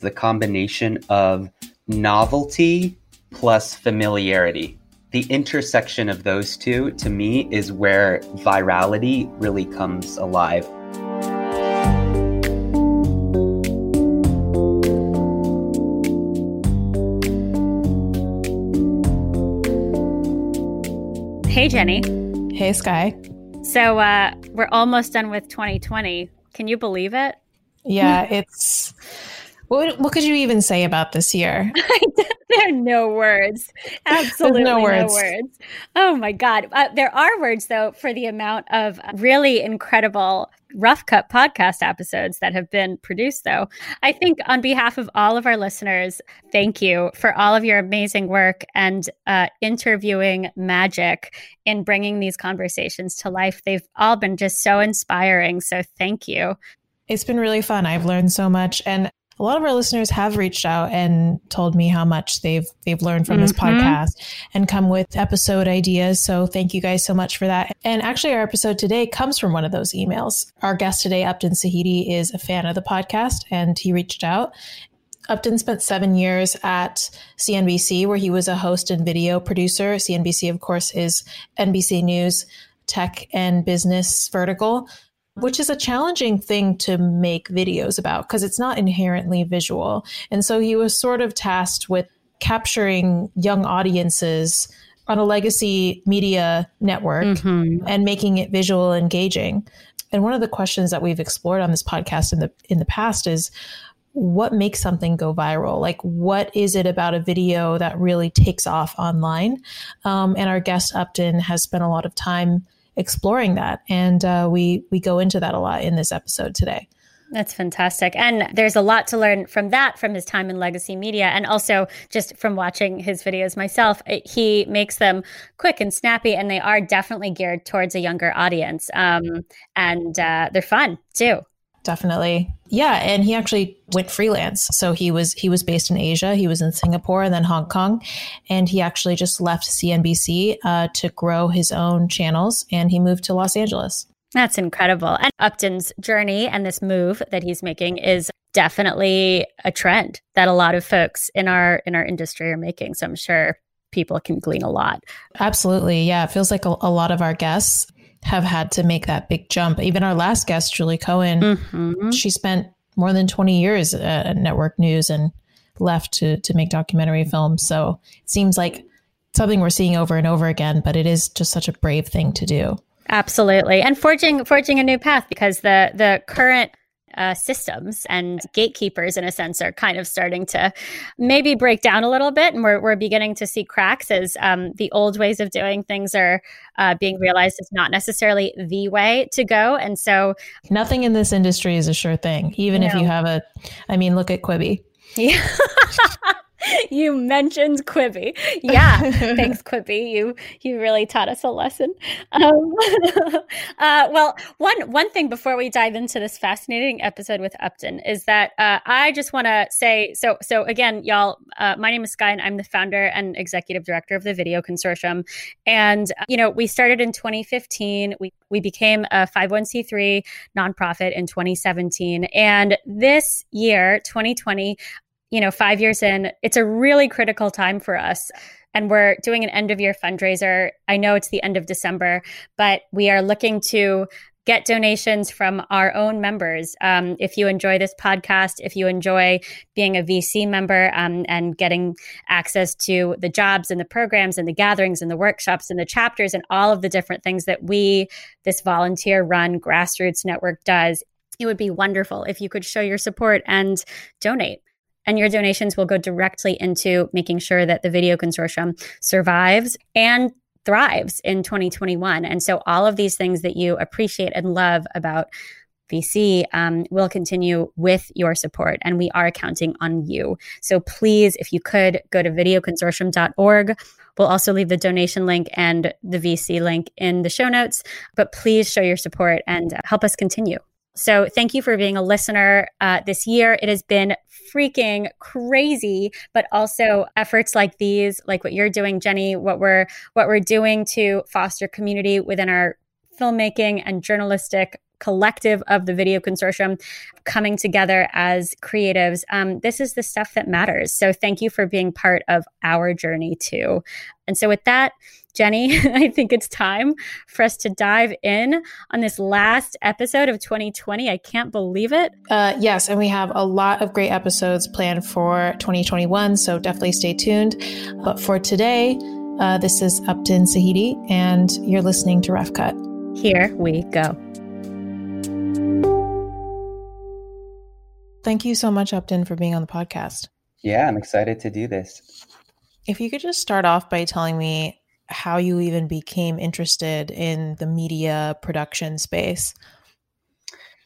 the combination of novelty plus familiarity. The intersection of those two, to me, is where virality really comes alive. Hey, Jenny. Hey, Sky. So uh, we're almost done with 2020. Can you believe it? Yeah, it's. What, what could you even say about this year? there are no words. Absolutely no words. no words. Oh my God. Uh, there are words, though, for the amount of really incredible rough cut podcast episodes that have been produced, though. I think on behalf of all of our listeners, thank you for all of your amazing work and uh, interviewing magic in bringing these conversations to life. They've all been just so inspiring. So thank you. It's been really fun. I've learned so much. And a lot of our listeners have reached out and told me how much they've they've learned from mm-hmm. this podcast and come with episode ideas. So thank you guys so much for that. And actually our episode today comes from one of those emails. Our guest today, Uptin Saiidi, is a fan of the podcast and he reached out Uptin spent seven years at CNBC, where he was a host and video producer. CNBC, of course, is NBC News tech and business vertical which is a challenging thing to make videos about because it's not inherently visual. And so he was sort of tasked with capturing young audiences on a legacy media network mm-hmm. and making it visual engaging. And one of the questions that we've explored on this podcast in the in the past is what makes something go viral? Like, what is it about a video that really takes off online? Um, and our guest Uptin has spent a lot of time exploring that. And uh, we we go into that a lot in this episode today. That's fantastic. And there's a lot to learn from that, from his time in legacy media, and also just from watching his videos myself. He makes them quick and snappy, and they are definitely geared towards a younger audience. Um, and uh, they're fun too definitely. Yeah, and he actually went freelance. So he was he was based in Asia. He was in Singapore and then Hong Kong, and he actually just left CNBC uh, to grow his own channels, and he moved to Los Angeles. That's incredible. And Uptin's journey and this move that he's making is definitely a trend that a lot of folks in our in our industry are making. So I'm sure people can glean a lot. Absolutely. Yeah. It feels like a, a lot of our guests have had to make that big jump. Even our last guest, Julie Cohen, mm-hmm. she spent more than 20 years at network news and left to, to make documentary films. So it seems like something we're seeing over and over again, but it is just such a brave thing to do. Absolutely. And forging forging a new path because the the current uh, systems and gatekeepers, in a sense, are kind of starting to maybe break down a little bit. And we're, we're beginning to see cracks as um, the old ways of doing things are uh, being realized as not necessarily the way to go. And so, nothing in this industry is a sure thing, even no. if you have a, I mean, look at Quibi. Yeah. you mentioned Quibi. Yeah, thanks, Quibi. You you really taught us a lesson. Um, uh, well, one one thing before we dive into this fascinating episode with Uptin is that uh, I just want to say so. So again, y'all, uh, my name is Sky, and I'm the founder and executive director of the Video Consortium. And you know, we started in 2015. We we became a 501c3 nonprofit in 2017, and this year, 2020 you know, five years in, it's a really critical time for us. And we're doing an end of year fundraiser. I know it's the end of December, but we are looking to get donations from our own members. Um, if you enjoy this podcast, if you enjoy being a VC member um, and getting access to the jobs and the programs and the gatherings and the workshops and the chapters and all of the different things that we, this volunteer run grassroots network, does, it would be wonderful if you could show your support and donate. And your donations will go directly into making sure that the Video Consortium survives and thrives in 2021. And so all of these things that you appreciate and love about VC um, will continue with your support, and we are counting on you. So please, if you could, go to videoconsortium.org. We'll also leave the donation link and the VC link in the show notes, but please show your support and uh, help us continue. So thank you for being a listener uh, this year. It has been freaking crazy, but also efforts like these, like what you're doing, Jenny, what we're what we're doing to foster community within our filmmaking and journalistic collective of the Video Consortium coming together as creatives. Um, this is the stuff that matters. So thank you for being part of our journey too. And so with that, Jenny, I think it's time for us to dive in on this last episode of 2020. I can't believe it. Uh, yes, and we have a lot of great episodes planned for 2021, so definitely stay tuned. But for today, uh, this is Uptin Saiidi, and you're listening to Rough Cut. Here we go. Thank you so much, Uptin, for being on the podcast. Yeah, I'm excited to do this. If you could just start off by telling me how you even became interested in the media production space.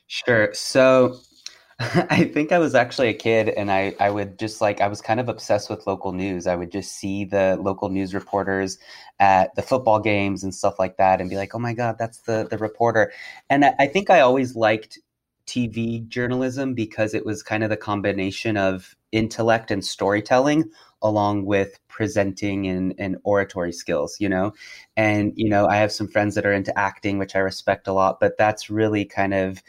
Sure. So I think I was actually a kid and I, I would just like, I was kind of obsessed with local news. I would just see the local news reporters at the football games and stuff like that and be like, oh my God, that's the, the reporter. And I, I think I always liked TV journalism because it was kind of the combination of intellect and storytelling along with presenting and, and oratory skills, you know? And, you know, I have some friends that are into acting, which I respect a lot, but that's really kind of,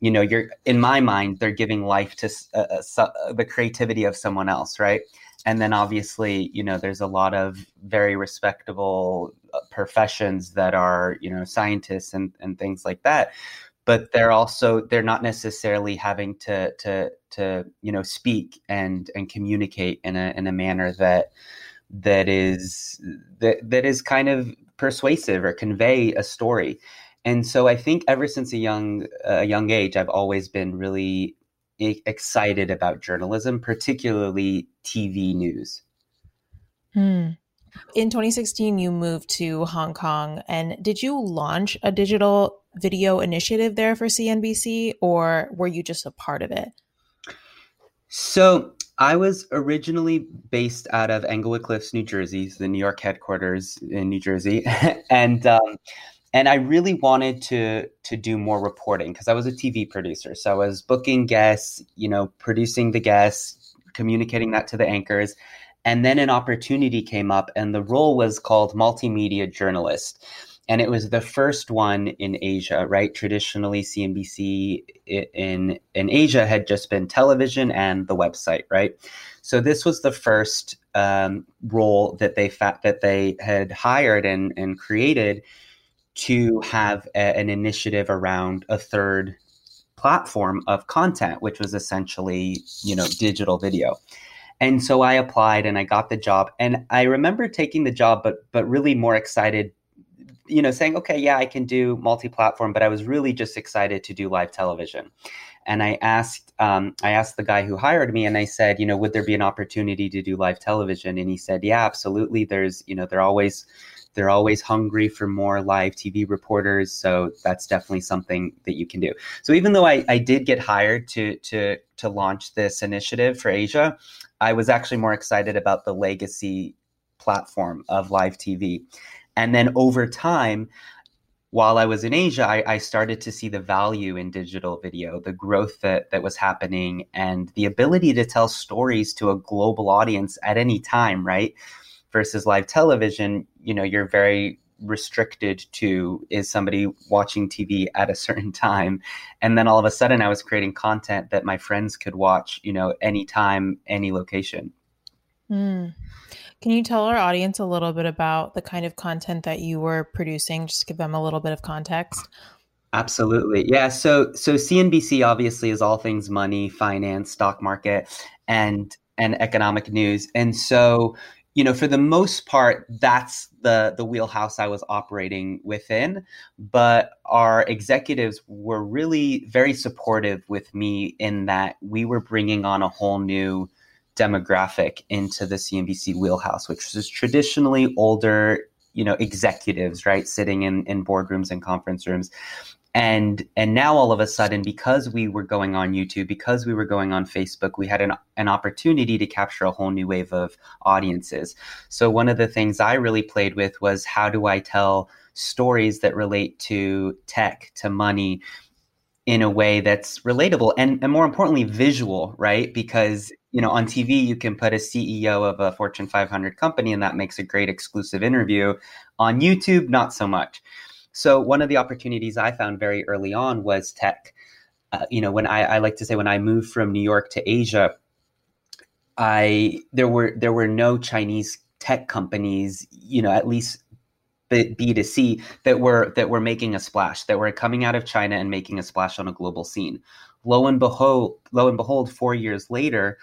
you know, you're, in my mind, they're giving life to uh, uh, the creativity of someone else, right? And then obviously, you know, there's a lot of very respectable uh, professions that are, you know, scientists and, and things like that but they're also they're not necessarily having to to to you know speak and and communicate in a in a manner that that is that that is kind of persuasive or convey a story and so i think ever since a young a young age i've always been really excited about journalism particularly tv news hmm. in 2016 you moved to hong kong and did you launch a digital video initiative there for CNBC, or were you just a part of it? So I was originally based out of Englewood Cliffs, New Jersey, the New York headquarters in New Jersey, and um, and I really wanted to to do more reporting because I was a TV producer, so I was booking guests, you know, producing the guests, communicating that to the anchors, and then an opportunity came up, and the role was called multimedia journalist and it was the first one in Asia, right? Traditionally, CNBC in in Asia had just been television and the website, right? So this was the first um, role that they fa- that they had hired and and created to have a, an initiative around a third platform of content, which was essentially you know digital video. And so I applied and I got the job. And I remember taking the job, but but really more excited you know, saying, okay, yeah, I can do multi-platform, but I was really just excited to do live television. And I asked, um, I asked the guy who hired me, and I said, you know, would there be an opportunity to do live television? And he said, yeah, absolutely. There's, you know, they're always, they're always hungry for more live TV reporters. So that's definitely something that you can do. So even though I, I did get hired to to to launch this initiative for Asia, I was actually more excited about the legacy platform of live TV. And then over time, while I was in Asia, I, I, started to see the value in digital video, the growth that, that was happening, and the ability to tell stories to a global audience at any time, right? Versus live television, you know, you're very restricted to is somebody watching TV at a certain time. And then all of a sudden I was creating content that my friends could watch, you know, anytime, any location. Mm. Can you tell our audience a little bit about the kind of content that you were producing? Just give them a little bit of context. Absolutely. Yeah. So so CNBC obviously is all things money, finance, stock market, and and economic news. And so, you know, for the most part, that's the the wheelhouse I was operating within. But our executives were really very supportive with me in that we were bringing on a whole new demographic into the CNBC wheelhouse, which is traditionally older, you know, executives, right, sitting in, in boardrooms and conference rooms. And and now all of a sudden, because we were going on YouTube, because we were going on Facebook, we had an, an opportunity to capture a whole new wave of audiences. So one of the things I really played with was how do I tell stories that relate to tech, to money, in a way that's relatable and, and more importantly visual right because you know, on TV, you can put a CEO of a Fortune 500 company, and that makes a great exclusive interview. On YouTube, not so much. So one of the opportunities I found very early on was tech. Uh, you know, when I, I like to say when I moved from New York to Asia, I there were there were no Chinese tech companies, you know, at least B two C that were that were making a splash, that were coming out of China and making a splash on a global scene. Lo and behold, lo and behold, four years later,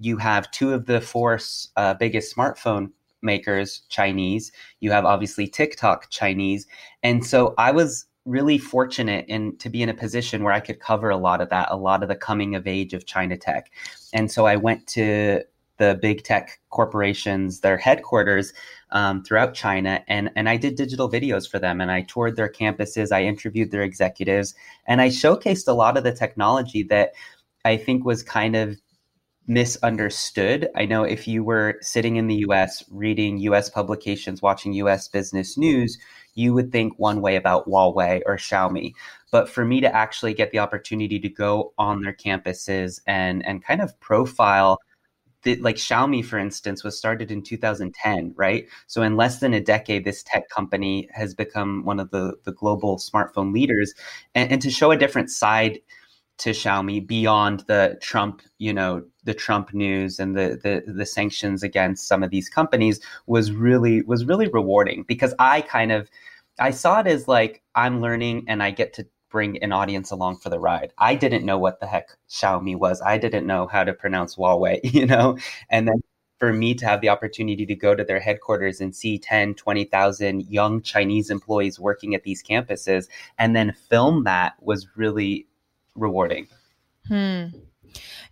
you have two of the four uh, biggest smartphone makers Chinese. You have obviously TikTok Chinese, and so I was really fortunate in to be in a position where I could cover a lot of that, a lot of the coming of age of China tech. And so I went to the big tech corporations, their headquarters um, throughout China, and and I did digital videos for them, and I toured their campuses, I interviewed their executives, and I showcased a lot of the technology that I think was kind of misunderstood. I know if you were sitting in the US reading US publications, watching US business news, you would think one way about Huawei or Xiaomi. But for me to actually get the opportunity to go on their campuses and and kind of profile the, like Xiaomi, for instance, was started in 2010, right? So in less than a decade, this tech company has become one of the, the global smartphone leaders. And, and to show a different side to Xiaomi beyond the Trump, you know, the Trump news and the, the the sanctions against some of these companies was really was really rewarding because I kind of I saw it as like I'm learning and I get to bring an audience along for the ride. I didn't know what the heck Xiaomi was. I didn't know how to pronounce Huawei, you know? And then for me to have the opportunity to go to their headquarters and see 10, 20,000 young Chinese employees working at these campuses and then film that was really rewarding. Hmm.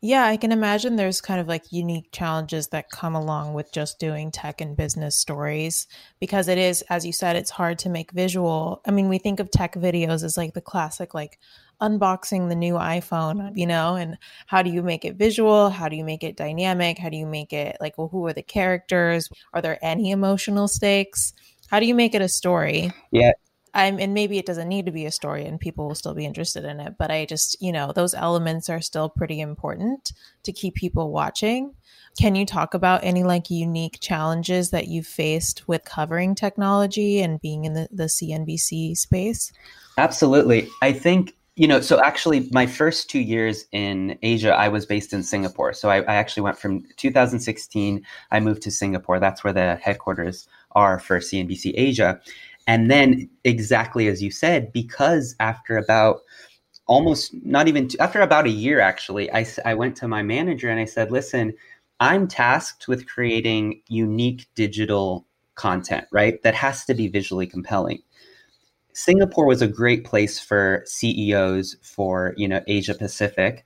Yeah, I can imagine there's kind of like unique challenges that come along with just doing tech and business stories because it is, as you said, it's hard to make visual. I mean, we think of tech videos as like the classic, like unboxing the new iPhone, you know, and how do you make it visual? How do you make it dynamic? How do you make it like, well, who are the characters? Are there any emotional stakes? How do you make it a story? Yeah, I'm, and maybe it doesn't need to be a story and people will still be interested in it. But I just, you know, those elements are still pretty important to keep people watching. Can you talk about any like unique challenges that you've faced with covering technology and being in the, the CNBC space? Absolutely. I think you know, so actually, my first two years in Asia, I was based in Singapore. So I, I, actually went from 2016, I moved to Singapore. That's where the headquarters are for CNBC Asia. And then, exactly as you said, because after about almost not even after about a year, actually, I, I went to my manager and I said, listen, I'm tasked with creating unique digital content, right? That has to be visually compelling. Singapore was a great place for CEOs for, you know, Asia Pacific,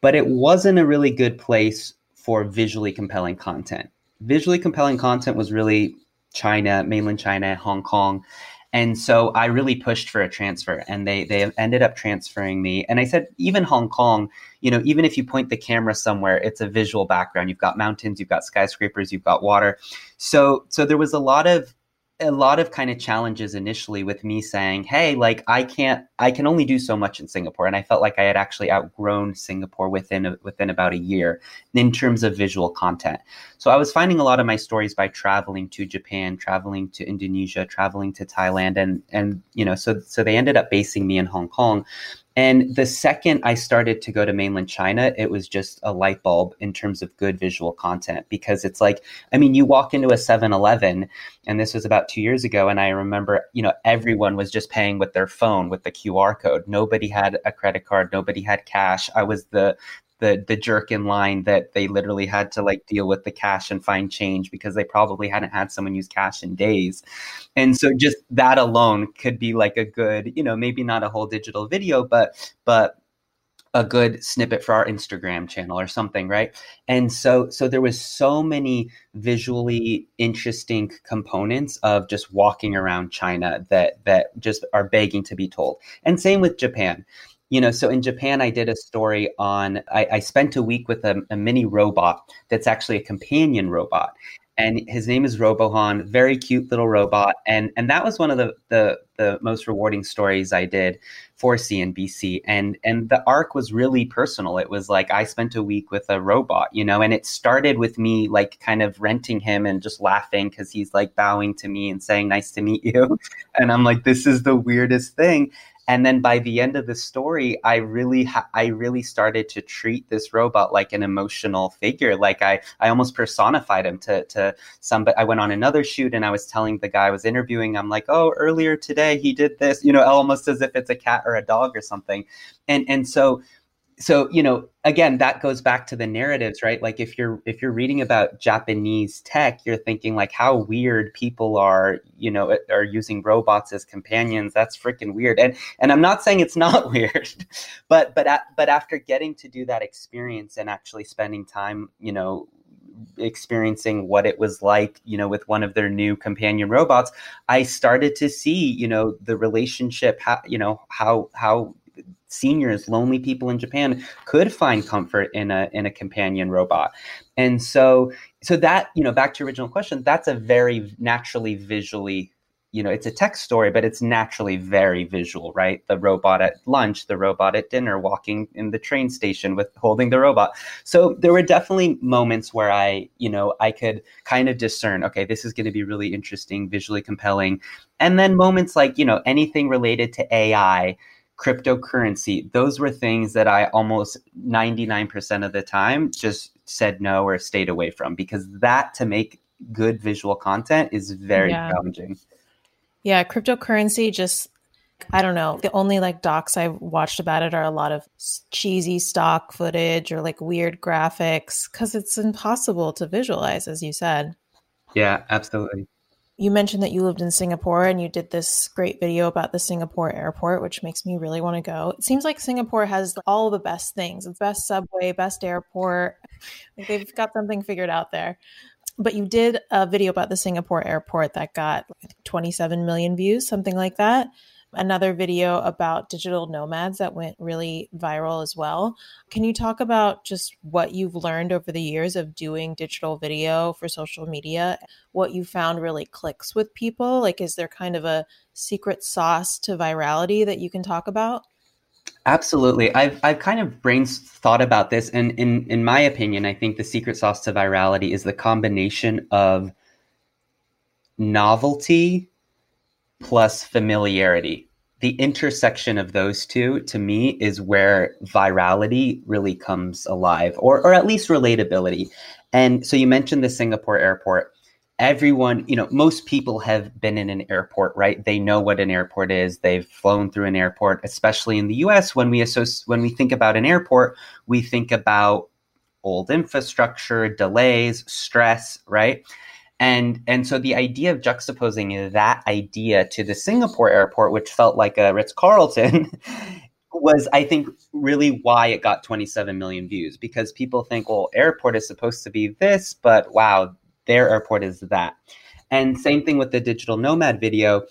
but it wasn't a really good place for visually compelling content. Visually compelling content was really China, mainland China, Hong Kong. And so I really pushed for a transfer and they they ended up transferring me. And I said, even Hong Kong, you know, even if you point the camera somewhere, it's a visual background. You've got mountains, you've got skyscrapers, you've got water. So so there was a lot of a lot of kind of challenges initially with me saying, "Hey, like I can't, I can only do so much in Singapore," and I felt like I had actually outgrown Singapore within a, within about a year in terms of visual content. So I was finding a lot of my stories by traveling to Japan, traveling to Indonesia, traveling to Thailand, and and you know, so so they ended up basing me in Hong Kong. And the second I started to go to mainland China, it was just a light bulb in terms of good visual content because it's like, I mean, you walk into a 7 Eleven, and this was about two years ago. And I remember, you know, everyone was just paying with their phone with the QR code. Nobody had a credit card, nobody had cash. I was the the the jerk in line that they literally had to like deal with the cash and find change because they probably hadn't had someone use cash in days. And so just that alone could be like a good, you know, maybe not a whole digital video, but but a good snippet for our Instagram channel or something, right? And so so there was so many visually interesting components of just walking around China that that just are begging to be told. And same with Japan you know, so in Japan, I did a story on, I, I spent a week with a, a, mini robot that's actually a companion robot. and his name is RoBoHoN, very cute little robot, and and that was one of the the the most rewarding stories I did for CNBC, and and the arc was really personal. It was like I spent a week with a robot, you know, and it started with me like kind of renting him and just laughing because he's like bowing to me and saying "nice to meet you," and I'm like, this is the weirdest thing and then by the end of the story i really ha- i really started to treat this robot like an emotional figure. Like i i almost personified him to to somebody i went on another shoot and i was telling the guy i was interviewing i'm like oh earlier today he did this you know almost as if it's a cat or a dog or something. And and so so you know again that goes back to the narratives right? Like if you're if you're reading about japanese tech you're thinking like how weird people are you know eh, are using robots as companions. That's freaking weird. And and i'm not saying it's not weird but but but after getting to do that experience and actually spending time you know experiencing what it was like you know with one of their new companion robots i started to see you know the relationship how you know how how seniors, lonely people in Japan could find comfort in a in a companion robot. And so so that, you know, back to your original question, that's a very naturally visually you know, it's a text story, but it's naturally very visual, right? The robot at lunch, the robot at dinner, walking in the train station with holding the robot. So there were definitely moments where I, you know, I could kind of discern, okay, this is going to be really interesting, visually compelling. And then moments like, you know, anything related to AI, cryptocurrency, those were things that I almost 99% of the time just said no or stayed away from because that to make good visual content is very yeah. challenging. Yeah, cryptocurrency just I don't know. The only like docs I've watched about it are a lot of cheesy stock footage or like weird graphics because it's impossible to visualize, as you said. Yeah, absolutely you mentioned that you lived in Singapore and you did this great video about the Singapore airport, which makes me really want to go. It seems like Singapore has all the best things. It's best subway, best airport. They've got something figured out there. But you did a video about the Singapore airport that got 27 million views, something like that another video about digital nomads that went really viral as well. Can you talk about just what you've learned over the years of doing digital video for social media? What you found really clicks with people? Like, is there kind of a secret sauce to virality that you can talk about? Absolutely. I've I've kind of brains thought about this and in in my opinion, I think the secret sauce to virality is the combination of novelty plus familiarity. The intersection of those two, to me, is where virality really comes alive, or, or at least relatability. And so you mentioned the Singapore airport. Everyone, you know, most people have been in an airport, right? They know what an airport is. They've flown through an airport, especially in the US. When we associate, when we think about an airport, we think about old infrastructure, delays, stress, right? And and so the idea of juxtaposing that idea to the Singapore airport, which felt like a Ritz Carlton, was I think really why it got 27 million views because people think, well, airport is supposed to be this, but wow, their airport is that. And same thing with the digital nomad video.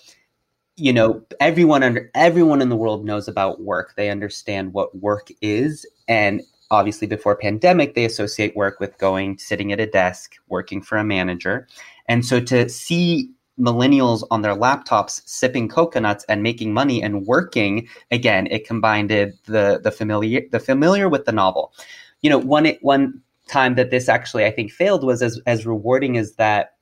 You know, everyone under everyone in the world knows about work. They understand what work is, and obviously before pandemic they associate work with going sitting at a desk working for a manager. And so to see millennials on their laptops sipping coconuts and making money and working again it combined the the familiar the familiar with the novel. You know one one time that this actually i think failed was as as rewarding as that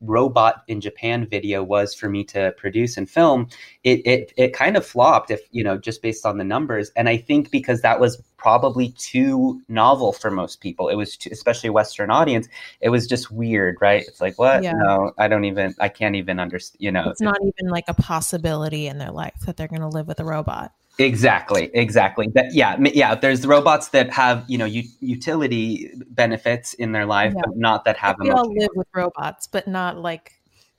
robot in Japan video was for me to produce and film, it it it kind of flopped if you know just based on the numbers. And I think because that was probably too novel for most people, it was too, especially Western audience. It was just weird, right? It's like what? Yeah. No, I don't even. I can't even understand. You know, it's not even like a possibility in their life that they're going to live with a robot. Exactly, exactly. That, yeah, yeah. There's robots that have you know u- utility benefits in their life, yeah. but not that have. We all live with robots, but not like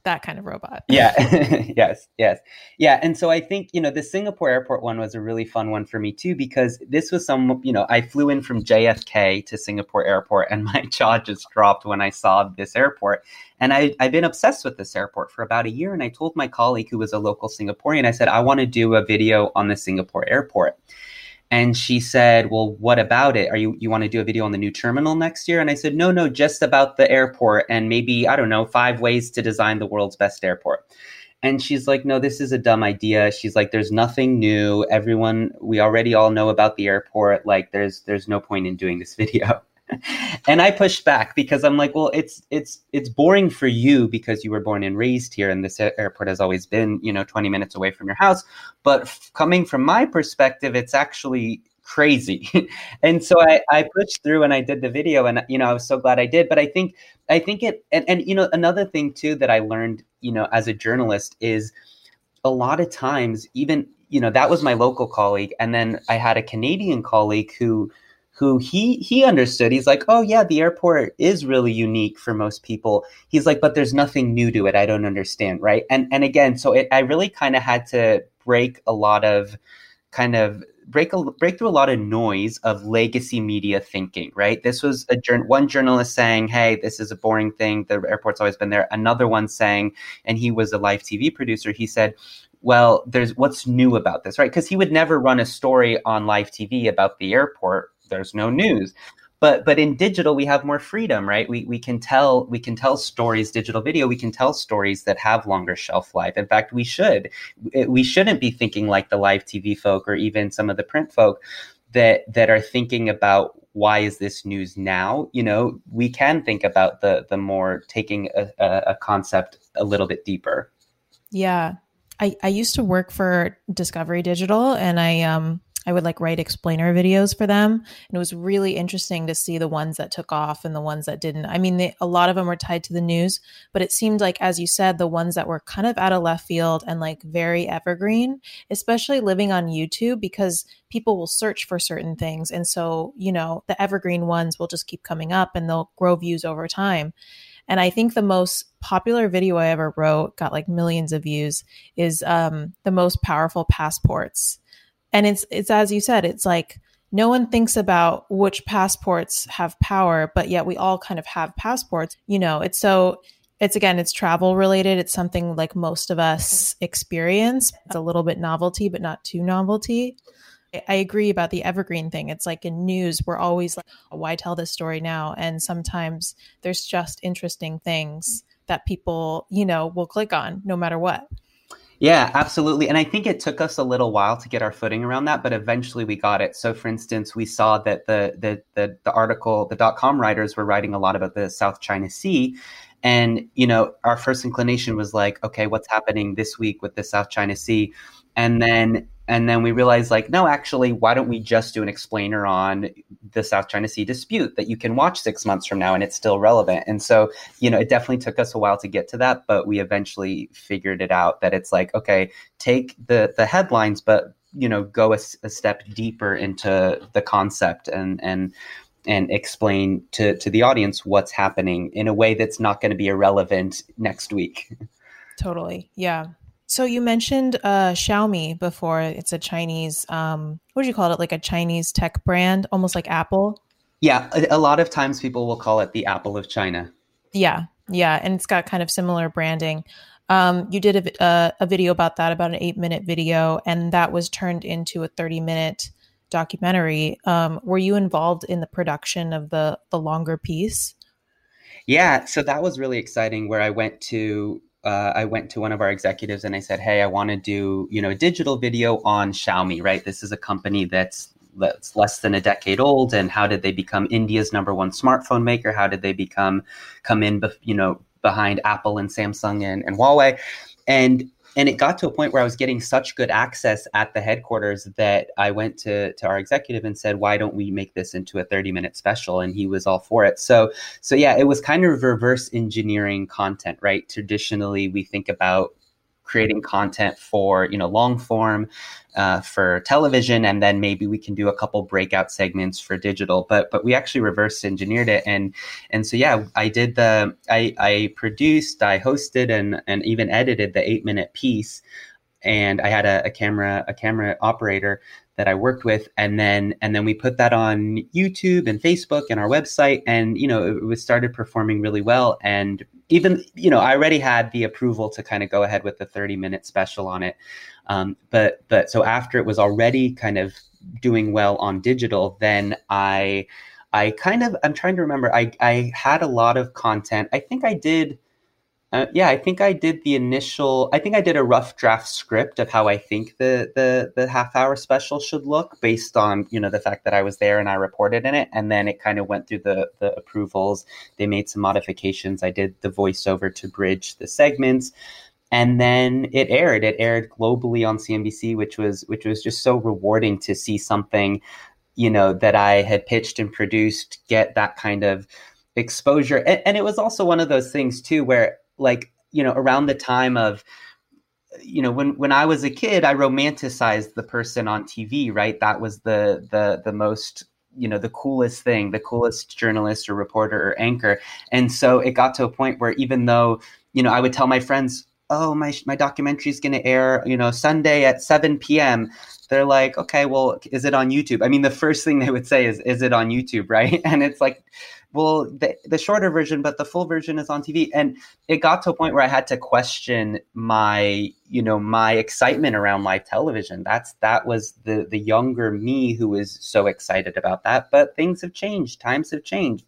that kind of robot. Yeah. yes. Yes. Yeah. And so I think, you know, the Singapore airport one was a really fun one for me too, because this was some, you know, I flew in from JFK to Singapore airport and my jaw just dropped when I saw this airport. And I, I've been obsessed with this airport for about a year. And I told my colleague who was a local Singaporean, I said, I want to do a video on the Singapore airport. And she said, "Well, what about it? Are you you want to do a video on the new terminal next year?" And I said, "No, no, just about the airport and maybe I don't know five ways to design the world's best airport." And she's like, "No, this is a dumb idea." She's like, "There's nothing new. Everyone, we already all know about the airport. Like, there's there's no point in doing this video." and I pushed back because I'm like, well, it's it's it's boring for you because you were born and raised here, and this airport has always been, you know, 20 minutes away from your house. But f- coming from my perspective, it's actually crazy. and so I, I pushed through and I did the video, and you know, I was so glad I did. But I think I think it, and, and you know, another thing too that I learned, you know, as a journalist is a lot of times, even you know, that was my local colleague, and then I had a Canadian colleague who who he he understood. He's like, "Oh yeah, the airport is really unique for most people." He's like, "But there's nothing new to it. I don't understand." Right? And and again, so it, I really kind of had to break a lot of kind of break a, break through a lot of noise of legacy media thinking, right? This was a one journalist saying, "Hey, this is a boring thing. The airport's always been there." Another one saying, and he was a live TV producer. He said, "Well, there's what's new about this, right?" Because he would never run a story on live TV about the airport there's no news. But but in digital we have more freedom right? We we can tell we can tell stories digital video we can tell stories that have longer shelf life. In fact we should we shouldn't be thinking like the live tv folk or even some of the print folk that that are thinking about why is this news now? You know we can think about the the more taking a, a concept a little bit deeper. Yeah. I, I used to work for Discovery Digital and I um I would like write explainer videos for them. And it was really interesting to see the ones that took off and the ones that didn't. I mean, they, a lot of them were tied to the news, but it seemed like, as you said, the ones that were kind of out of left field and like very evergreen, especially living on YouTube, because people will search for certain things. And so, you know, the evergreen ones will just keep coming up and they'll grow views over time. And I think the most popular video I ever wrote got like millions of views is um, the most powerful passports and it's it's as you said it's like no one thinks about which passports have power but yet we all kind of have passports you know it's so it's again it's travel related it's something like most of us experience it's a little bit novelty but not too novelty I agree about the evergreen thing. It's like in news, we're always like, oh, why tell this story now? And sometimes there's just interesting things that people, you know, will click on no matter what. Yeah, absolutely. And I think it took us a little while to get our footing around that, but eventually we got it. So for instance, we saw that the the the, the article, the dot com writers were writing a lot about the South China Sea. And, you know, our first inclination was like, okay, what's happening this week with the South China Sea? And then and then we realized like no actually why don't we just do an explainer on the south china sea dispute that you can watch six months from now and it's still relevant? And so you know it definitely took us a while to get to that but we eventually figured it out that it's like okay take the the headlines but you know go a, a step deeper into the concept and and and explain to to the audience what's happening in a way that's not going to be irrelevant next week. Totally. Yeah so you mentioned uh, Xiaomi before. It's a Chinese, um, what do you call it? Like a Chinese tech brand, almost like Apple. Yeah, a, a, lot of times people will call it the Apple of China. Yeah, yeah, and it's got kind of similar branding. Um, you did a, a, a video about that, about an eight minute video, and that was turned into a thirty minute documentary. Um, were you involved in the production of the the longer piece? Yeah, so that was really exciting. Where I went to uh, I went to one of our executives and I said, "Hey, I want to do you know a digital video on Xiaomi. Right, this is a company that's that's less than a decade old, and how did they become India's number one smartphone maker? How did they become come in, you know, behind Apple and Samsung and, and Huawei?" And and it got to a point where I was getting such good access at the headquarters that I went to to our executive and said, "Why don't we make this into a 30 minute special?" And he was all for it. So so yeah, it was kind of reverse engineering content, right? Traditionally, we think about creating content for you know long form uh, for television and then maybe we can do a couple breakout segments for digital. But but we actually reverse engineered it. And and so yeah i did the i i produced i hosted and and even edited the eight minute piece. And i had a, a camera a camera operator that I worked with, and then and then we put that on YouTube and Facebook and our website, and you know it, was started performing really well. And even you know I already had the approval to kind of go ahead with the thirty minute special on it, um, but but so after it was already kind of doing well on digital, then I I kind of I'm trying to remember. I I had a lot of content. I think I did. Uh, yeah, I think I did the initial. I think I did a rough draft script of how I think the the the half hour special should look, based on you know the fact that I was there and I reported in it, and then it kind of went through the the approvals. They made some modifications. I did the voiceover to bridge the segments, and then it aired. It aired globally on CNBC, which was which was just so rewarding to see something you know, that I had pitched and produced get that kind of exposure. And, and it was also one of those things too, where like, you know, around the time of, you know, when when I was a kid, I romanticized the person on TV, right? That was the the the most you know the coolest thing the coolest journalist or reporter or anchor and so it got to a point where even though you know i would tell my friends oh my my documentary is going to air you know sunday at 7 p.m they're like, okay, well, is it on YouTube? I mean, the first thing they would say is, is it on YouTube, right? And it's like, well, the, the shorter version, but the full version is on TV. And it got to a point where I had to question my, you know, my excitement around live television. That's that was the the younger me who was so excited about that. But things have changed. Times have changed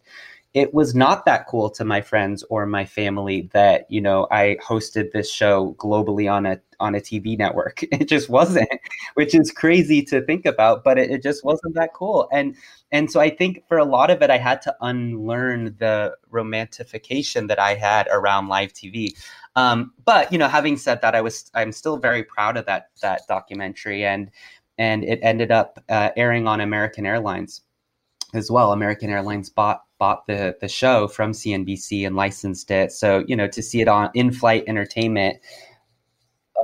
it was not that cool to my friends or my family that you know I hosted this show globally on a on a TV network. It just wasn't, which is crazy to think about, but it, it just wasn't that cool. And and so I think for a lot of it, I had to unlearn the romantification that I had around live TV. Um, but you know, having said that, I was I'm still very proud of that that documentary, and and it ended up uh, airing on American Airlines as well. American Airlines bought bought the the show from CNBC and licensed it. So you know to see it on in flight entertainment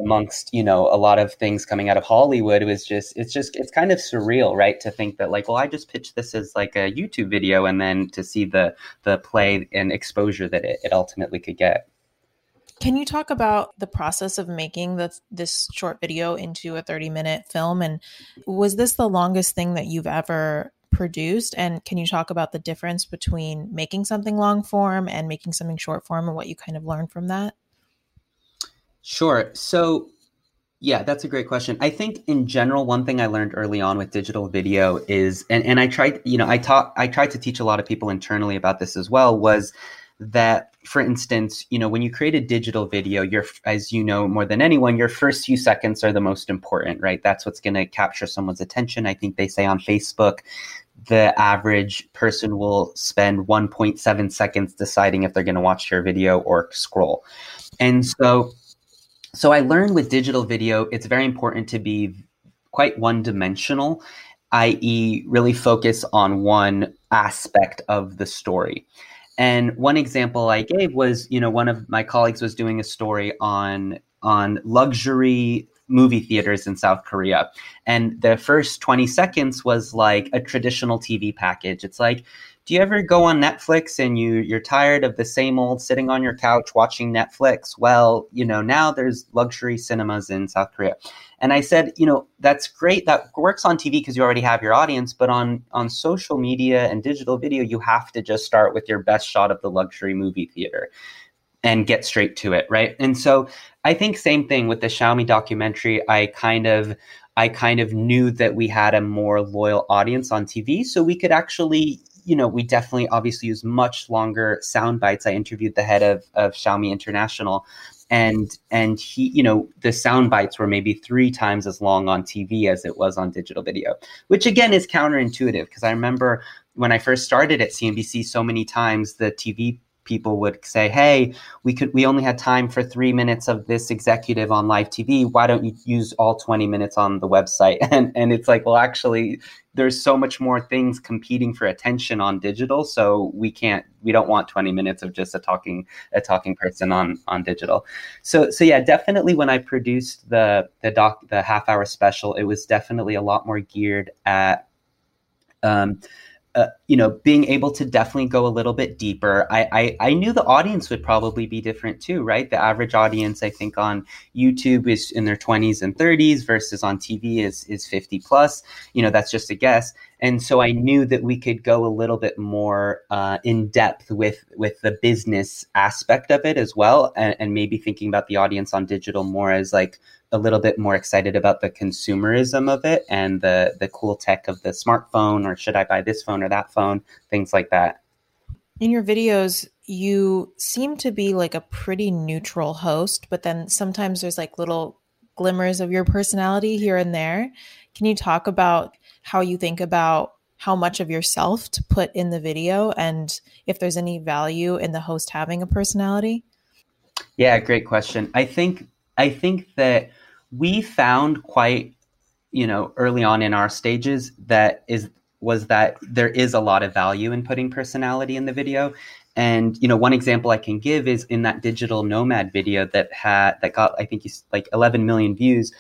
amongst you know a lot of things coming out of Hollywood was just it's just it's kind of surreal right to think that like well I just pitched this as like a YouTube video and then to see the the play and exposure that it, it ultimately could get. Can you talk about the process of making this this short video into a 30 minute film and was this the longest thing that you've ever produced and can you talk about the difference between making something long form and making something short form and what you kind of learned from that? Sure. So yeah that's a great question. I think in general one thing i learned early on with digital video is and, and i tried you know i taught i tried to teach a lot of people internally about this as well was that for instance you know when you create a digital video your as you know more than anyone your first few seconds are the most important right that's what's going to capture someone's attention i think they say on facebook the average person will spend 1.7 seconds deciding if they're going to watch your video or scroll. And so so I learned with digital video it's very important to be quite one dimensional, i.e. really focus on one aspect of the story. And one example I gave was, you know, one of my colleagues was doing a story on on luxury movie theaters in South Korea. And the first 20 seconds was like a traditional TV package. It's like, do you ever go on Netflix and you you're tired of the same old sitting on your couch watching Netflix? Well, you know, now there's luxury cinemas in South Korea. And I said, you know, that's great. That works on TV because you already have your audience, but on on social media and digital video, you have to just start with your best shot of the luxury movie theater and get straight to it, right? And so I think same thing with the Xiaomi documentary. I kind of I kind of knew that we had a more loyal audience on TV, so we could actually, you know, we definitely obviously use much longer sound bites. I interviewed the head of, of Xiaomi International, and and he, you know, the sound bites were maybe three times as long on TV as it was on digital video, which again is counterintuitive because I remember when I first started at CNBC, so many times the TV people would say, "Hey, we could we only had time for 3 minutes of this executive on live TV. Why don't you use all 20 minutes on the website?" And and it's like, "Well, actually there's so much more things competing for attention on digital, so we can't we don't want 20 minutes of just a talking a talking person on on digital." So so yeah, definitely when I produced the the doc the half hour special, it was definitely a lot more geared at um, uh, you know, being able to definitely go a little bit deeper. I, I, I knew the audience would probably be different too, right? The average audience, I think, on YouTube is in their 20s and 30s versus on TV is is 50 plus. You know, that's just a guess. and so I knew that we could go a little bit more uh, in depth with with the business aspect of it as well, and, and, maybe thinking about the audience on digital more as like a little bit more excited about the consumerism of it and the the cool tech of the smartphone, or should I buy this phone or that phone, things like that. In your videos, you seem to be like a pretty neutral host, but then sometimes there's like little glimmers of your personality here and there. Can you talk about how you think about how much of yourself to put in the video and if there's any value in the host having a personality? Yeah, great question. I think I think that we found quite you know early on in our stages that is was that there is a lot of value in putting personality in the video and you know one example i can give is in that digital nomad video that had that got i think like 11 million views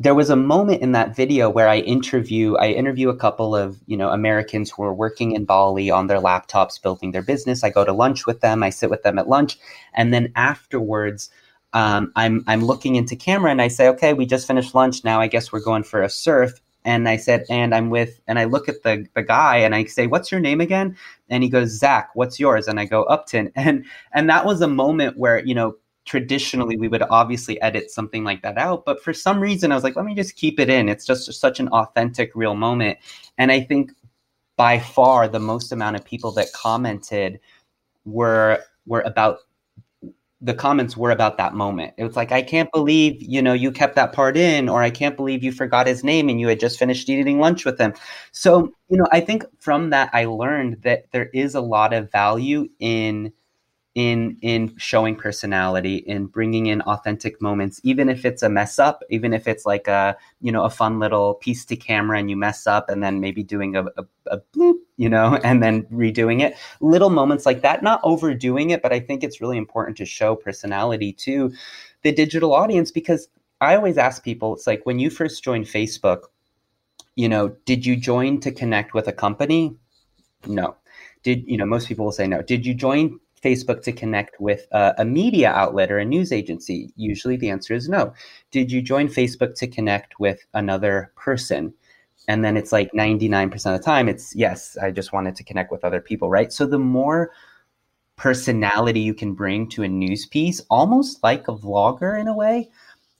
there was a moment in that video where I interview I interview a couple of you know Americans who are working in Bali on their laptops building their business. I go to lunch with them. I sit with them at lunch, and then afterwards, um, I'm I'm looking into camera and I say, okay, we just finished lunch. Now I guess we're going for a surf. And I said, and I'm with, and I look at the the guy and I say, what's your name again? And he goes, Zach. What's yours? And I go, Uptin. And and that was a moment where you know traditionally we would obviously edit something like that out but for some reason i was like let me just keep it in it's just such an authentic real moment and i think by far the most amount of people that commented were were about the comments were about that moment. It was like i can't believe you know you kept that part in or i can't believe you forgot his name and you had just finished eating lunch with him. So you know i think from that i learned that there is a lot of value in in in showing personality in bringing in authentic moments even if it's a mess up even if it's like a you know a fun little piece to camera and you mess up and then maybe doing a, a, a bloop you know and then redoing it little moments like that not overdoing it but i think it's really important to show personality to the digital audience because i always ask people it's like when you first joined facebook you know did you join to connect with a company no did you know most people will say no did you join Facebook to connect with a, a, media outlet or a news agency? Usually the answer is no. Did you join Facebook to connect with another person? And then it's like 99% of the time, it's yes, I just wanted to connect with other people, right? So the more personality you can bring to a news piece, almost like a vlogger in a way,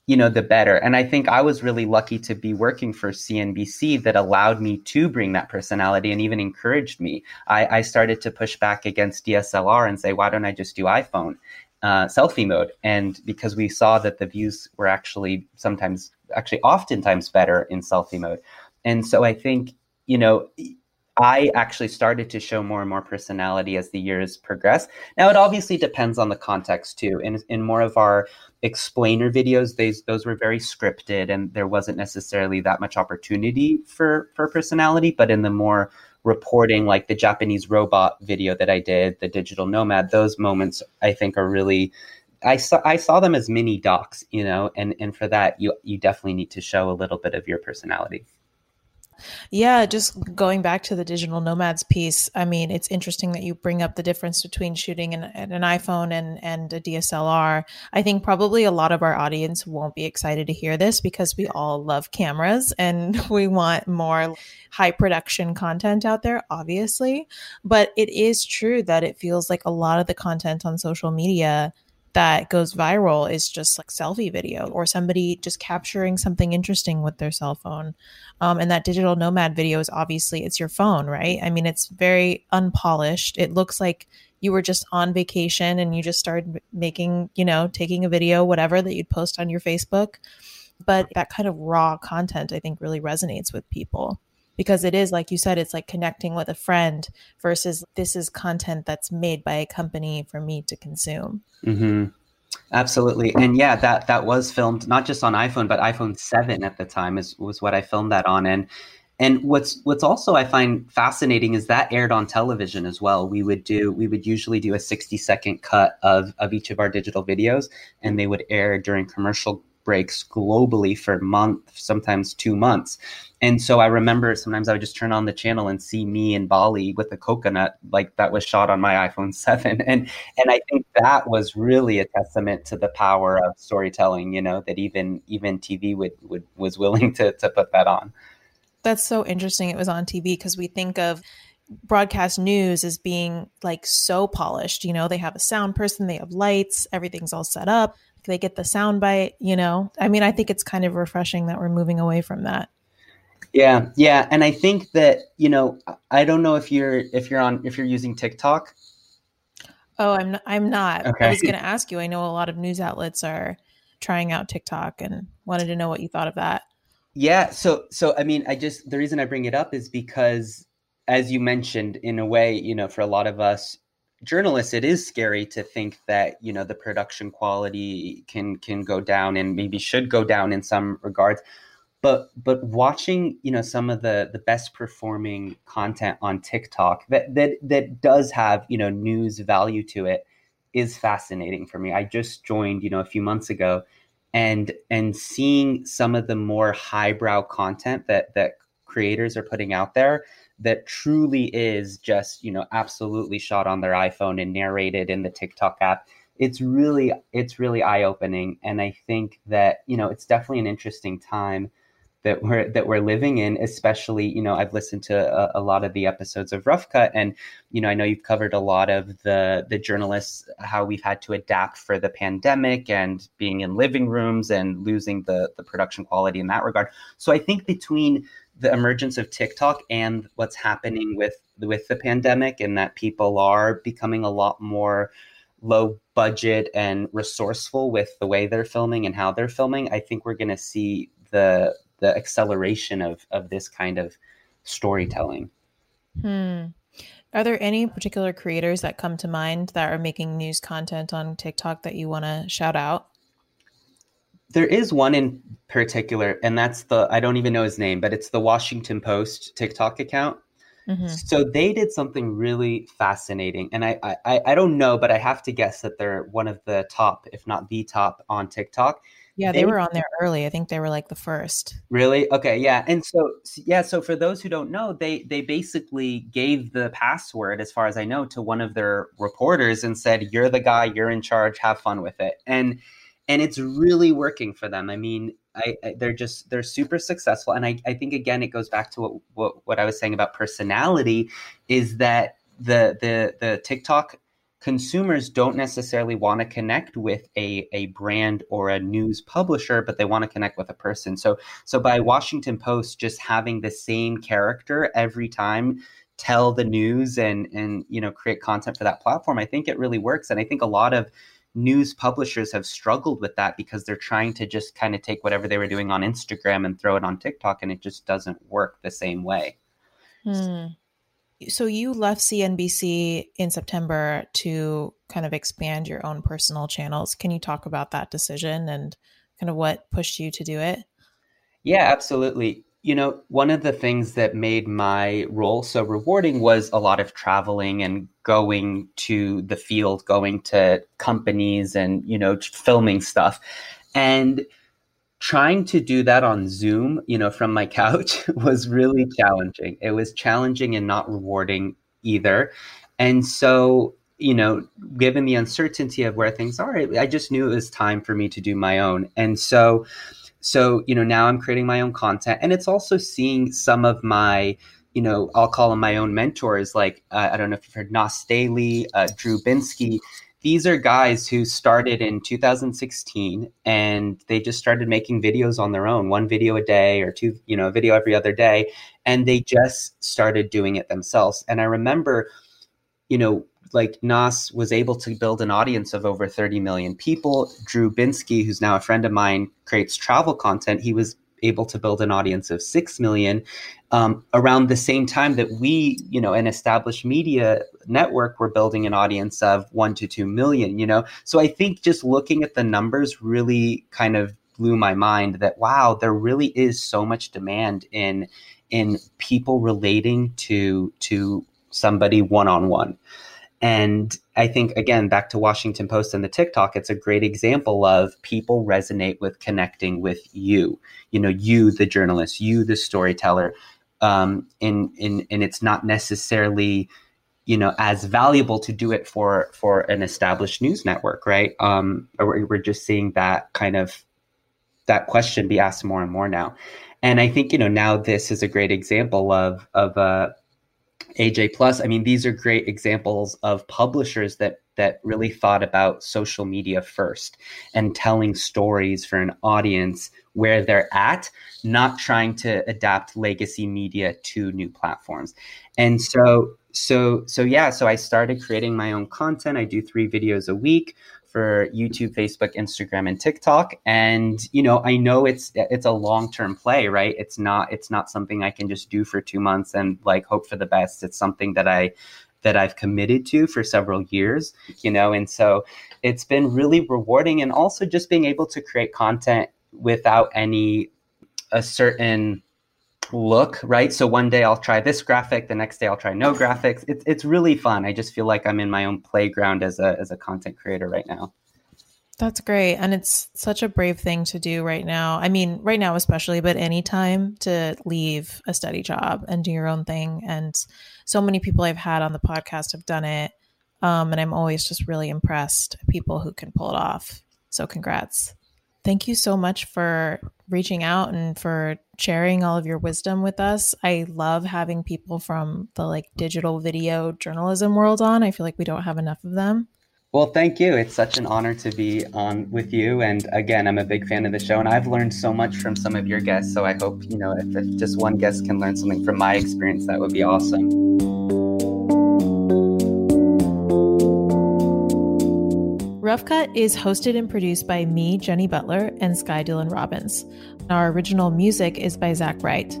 you know, the better. And I think I was really lucky to be working for CNBC that allowed me to bring that personality and even encouraged me. I, I started to push back against DSLR and say, why don't I just do iPhone? Uh, selfie mode and because we saw that the views were actually sometimes actually oftentimes better in selfie mode and so i think you know I actually started to show more and more personality as the years progress. Now, it obviously depends on the context too. In, in more of our explainer videos, they, those were very scripted and there wasn't necessarily that much opportunity for, for personality. But in the more reporting, like the Japanese robot video that I did, the digital nomad, those moments I think are really. I saw I saw them as mini docs, you know, and and for that you you definitely need to show a little bit of your personality. Yeah, just going back to the digital nomads piece. I mean, it's interesting that you bring up the difference between shooting an, an iPhone and, and a DSLR. I think probably a lot of our audience won't be excited to hear this because we all love cameras and we want more high production content out there, obviously. But it is true that it feels like a lot of the content on social media that goes viral is just like selfie video or somebody just capturing something interesting with their cell phone. Um, and that digital nomad video is obviously it's your phone, right? I mean, it's very unpolished. It looks like you were just on vacation and you just started making, you know, taking a video, whatever that you'd post on your Facebook. But that kind of raw content, I think, really resonates with people because it is like you said it's like connecting with a friend versus this is content that's made by a company for me to consume mm-hmm. absolutely and yeah that that was filmed not just on iphone but iphone 7 at the time is was what i filmed that on and and what's what's also I find fascinating is that aired on television as well. We would do we would usually do a 60 second cut of of each of our digital videos and they would air during commercial breaks globally for a month, sometimes two months. And so I remember sometimes I would just turn on the channel and see me in Bali with a coconut, like that was shot on my iPhone 7. And and I think that was really a testament to the power of storytelling, you know, that even even TV would, would was willing to to put that on. That's so interesting. It was on TV because we think of broadcast news as being like so polished. You know, they have a sound person, they have lights, everything's all set up. They get the sound bite, you know. I mean, I think it's kind of refreshing that we're moving away from that. Yeah, yeah, and I think that you know, I don't know if you're if you're on if you're using TikTok. Oh, I'm not, I'm not. Okay. I was going to ask you. I know a lot of news outlets are trying out TikTok, and wanted to know what you thought of that. Yeah, so so I mean, I just the reason I bring it up is because, as you mentioned, in a way, you know, for a lot of us journalists, it is scary to think that you know the production quality can can go down and maybe should go down in some regards but but watching you know some of the the best performing content on TikTok that that that does have you know news value to it is fascinating for me. I just joined you know a few months ago, and and seeing some of the more highbrow content that that creators are putting out there that truly is just you know absolutely shot on their iPhone and narrated in the TikTok app. It's really it's really eye opening and i think that you know it's definitely an interesting time that we're that we're living in especially you know i've listened to a, a, lot of the episodes of rough cut. And you know i know you've covered a lot of the the journalists how we've had to adapt for the pandemic and being in living rooms and losing the the production quality in that regard. So i think between the emergence of tiktok and what's happening with with the pandemic and that people are becoming a lot more low budget and resourceful with the way they're filming and how they're filming i think we're going to see the the acceleration of of this kind of storytelling. Hmm. Are there any particular creators that come to mind that are making news content on TikTok that you want to shout out? There is one in particular, and that's the I don't even know his name, but it's the Washington Post TikTok account. Mm-hmm. So they did something really fascinating, and I, I I don't know, but I have to guess that they're one of the top, if not the top, on TikTok. Yeah, they, they, were on there early. I think they were like the first. Really? Okay, yeah. And so yeah, so for those who don't know, they they basically gave the password as far as I know to one of their reporters and said, "You're the guy, you're in charge, have fun with it." And and it's really working for them. I mean, I, I they're just they're super successful and I I think again it goes back to what what what I was saying about personality is that the the the TikTok consumers don't necessarily want to connect with a, a brand or a news publisher but they want to connect with a person so so by washington post just having the same character every time tell the news and and you know create content for that platform i think it really works and i think a lot of news publishers have struggled with that because they're trying to just kind of take whatever they were doing on instagram and throw it on tiktok and it just doesn't work the same way hmm so you left CNBC in September to kind of expand your own personal channels. Can you talk about that decision and kind of what pushed you to do it? Yeah, absolutely. You know, one of the things that made my role so rewarding was a lot of traveling and going to the field, going to companies and, you know, filming stuff. And trying to do that on Zoom, you know, from my couch was really challenging. It was challenging and not rewarding either. And so, you know, given the uncertainty of where things are, I just knew it was time for me to do my own. And so, so, you know, now I'm creating my own content and it's also seeing some of my, you know, I'll call them my own mentors. Like, uh, I don't know if you've heard Nas Daily, uh, Drew Binsky these are guys who started in 2016 and they just started making videos on their own one video a day or two you know a video every other day and they just started doing it themselves and i remember you know like nas was able to build an audience of over 30 million people. Drew binsky who's now a friend of mine creates travel content. He was able to build an audience of 6 million um, around the same time that we you know an established media network were building an audience of 1 to 2 million you know? So i think just looking at the numbers really kind of blew my mind that wow there really is so much demand in in people relating to to somebody one on one and I think, again, back to Washington Post and the TikTok, it's a great example of people resonate with connecting with you. You know, you, the journalist, you, the storyteller. Um, and, and, and it's not necessarily, you know, as valuable to do it for, for an established news network, right? Um, we're, just seeing that kind of, that question be asked more and more now. and I think you know NowThis is a great example of of uh, AJ Plus. I mean, these are great examples of publishers that that really thought about social media first and telling stories for an audience where they're at, not trying to adapt legacy media to new platforms. And so so so yeah, so I started creating my own content. I do 3 videos a week for YouTube, Facebook, Instagram, and TikTok. And you know, I know it's it's a long term play, right? It's not it's not something I can just do for two months and like hope for the best. It's something that I that I've committed to for several years, you know, and so it's been really rewarding and also just being able to create content without any a certain look, right? So one day I'll try this graphic, the next day I'll try no graphics. It's it's really fun. I just feel like I'm in my own playground as a as a content creator right now. That's great. And it's such a brave thing to do right now. I mean, right now especially, but anytime to leave a steady job and do your own thing. And so many people I've had on the podcast have done it. Um, and I'm always just really impressed people who can pull it off. So congrats. Thank you so much for reaching out and for sharing all of your wisdom with us. I love having people from the like digital video journalism world on. I feel like we don't have enough of them. Well, thank you. It's such an honor to be on with you. And again, I'm a big fan of the show, and I've learned so much from some of your guests. So I hope, you know, if, if just one guest can learn something from my experience, that would be awesome. Rough Cut is hosted and produced by me, Jenny Butler, and Sky Dylan Robbins. Our original music is by Zach Wright.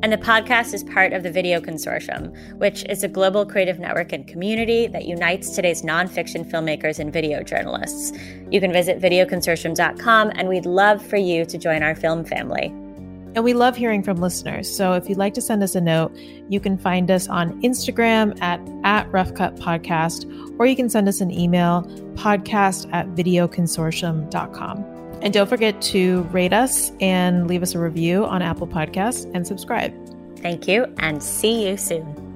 And the podcast is part of the Video Consortium, which is a global creative network and community that unites today's nonfiction filmmakers and video journalists. You can visit videoconsortium.com, and we'd love for you to join our film family. And we love hearing from listeners. So if you'd like to send us a note, you can find us on Instagram at, at Podcast, or you can send us an email, podcast at videoconsortium.com. And don't forget to rate us and leave us a review on Apple Podcasts and subscribe. Thank you, and see you soon.